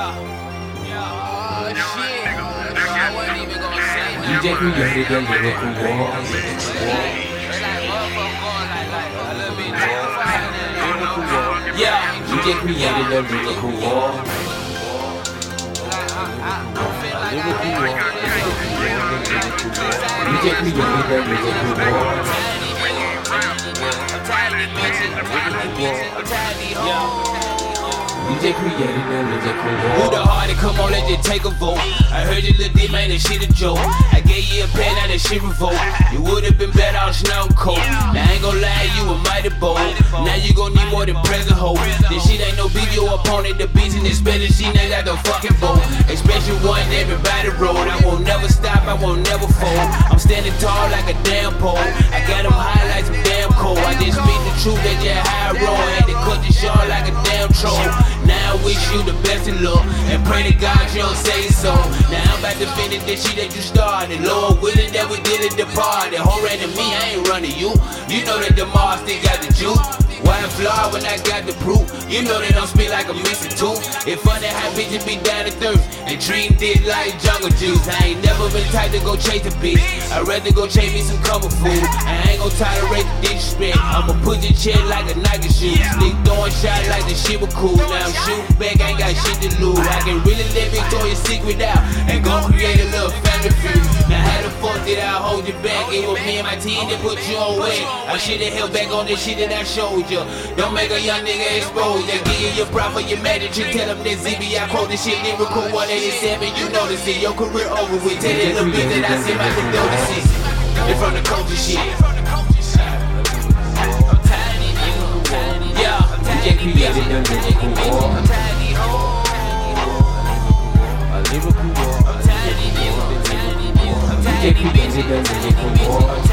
Yeah. Oh shit. I wasn't even gonna say nothing. DJ created the lyrical war. It's like motherfucker going like, like a little bit down, you? Yeah. DJ created the lyrical war. I DJ created the lyrical war. I'm tired of these bitches. I'm tired of these bitches. I'm tired of these hoes. DJ created the lyrical Who the hardest? Come on, let's just take a vote. I heard you little dick, man, that shit a joke. I gave you a pen, now that shit revolt. You would've been better off snow coat. Now I ain't gon' lie, you a mighty bold. Now you gon' need more than present hope. This shit ain't no beat, your opponent, the beats and especially she ain't got the fucking boat. Especially one everybody roll. I won't never stop, I won't never fold. I'm standing tall like a damn pole. I got them high like some damn cold. I just speak the truth, they just high roll. Had to cut the short like a damn troll. I wish you the best of luck and pray to God you don't say so. Now I'm about to finish this shit that you started. Lord willing that we did it departed. Hold to me, I ain't running you. You know that the Mars still got the juice. Why I'm flawed when I got the proof? You know they don't speak like a missing tooth. It's funny how bitches be down to thirst and dream this like jungle juice. I ain't never been tight to go chase a bitch. I'd rather go chase me some comfort food. I ain't gon' tolerate the disrespect. I'ma put your chest like a Nike shoe. Slick throwing shot like the shit was cool. Now I'm shooting back, I ain't got shit to lose. I can really let Victoria's Secret out and go create a the fuck I hold you back? It was me and my team that put you on wet. I should've held back on this shit that I showed you. Don't make a young nigga expose ya. Give you your for your magic. You tell them that ZB, I quote this shit lyrical 187. You know this shit, your career over with. Tell that little bitch that I see my condolences. It's from the culture shit. Yeah, created the lyrical war. A lyrical. DJ the lyrical war. DJ created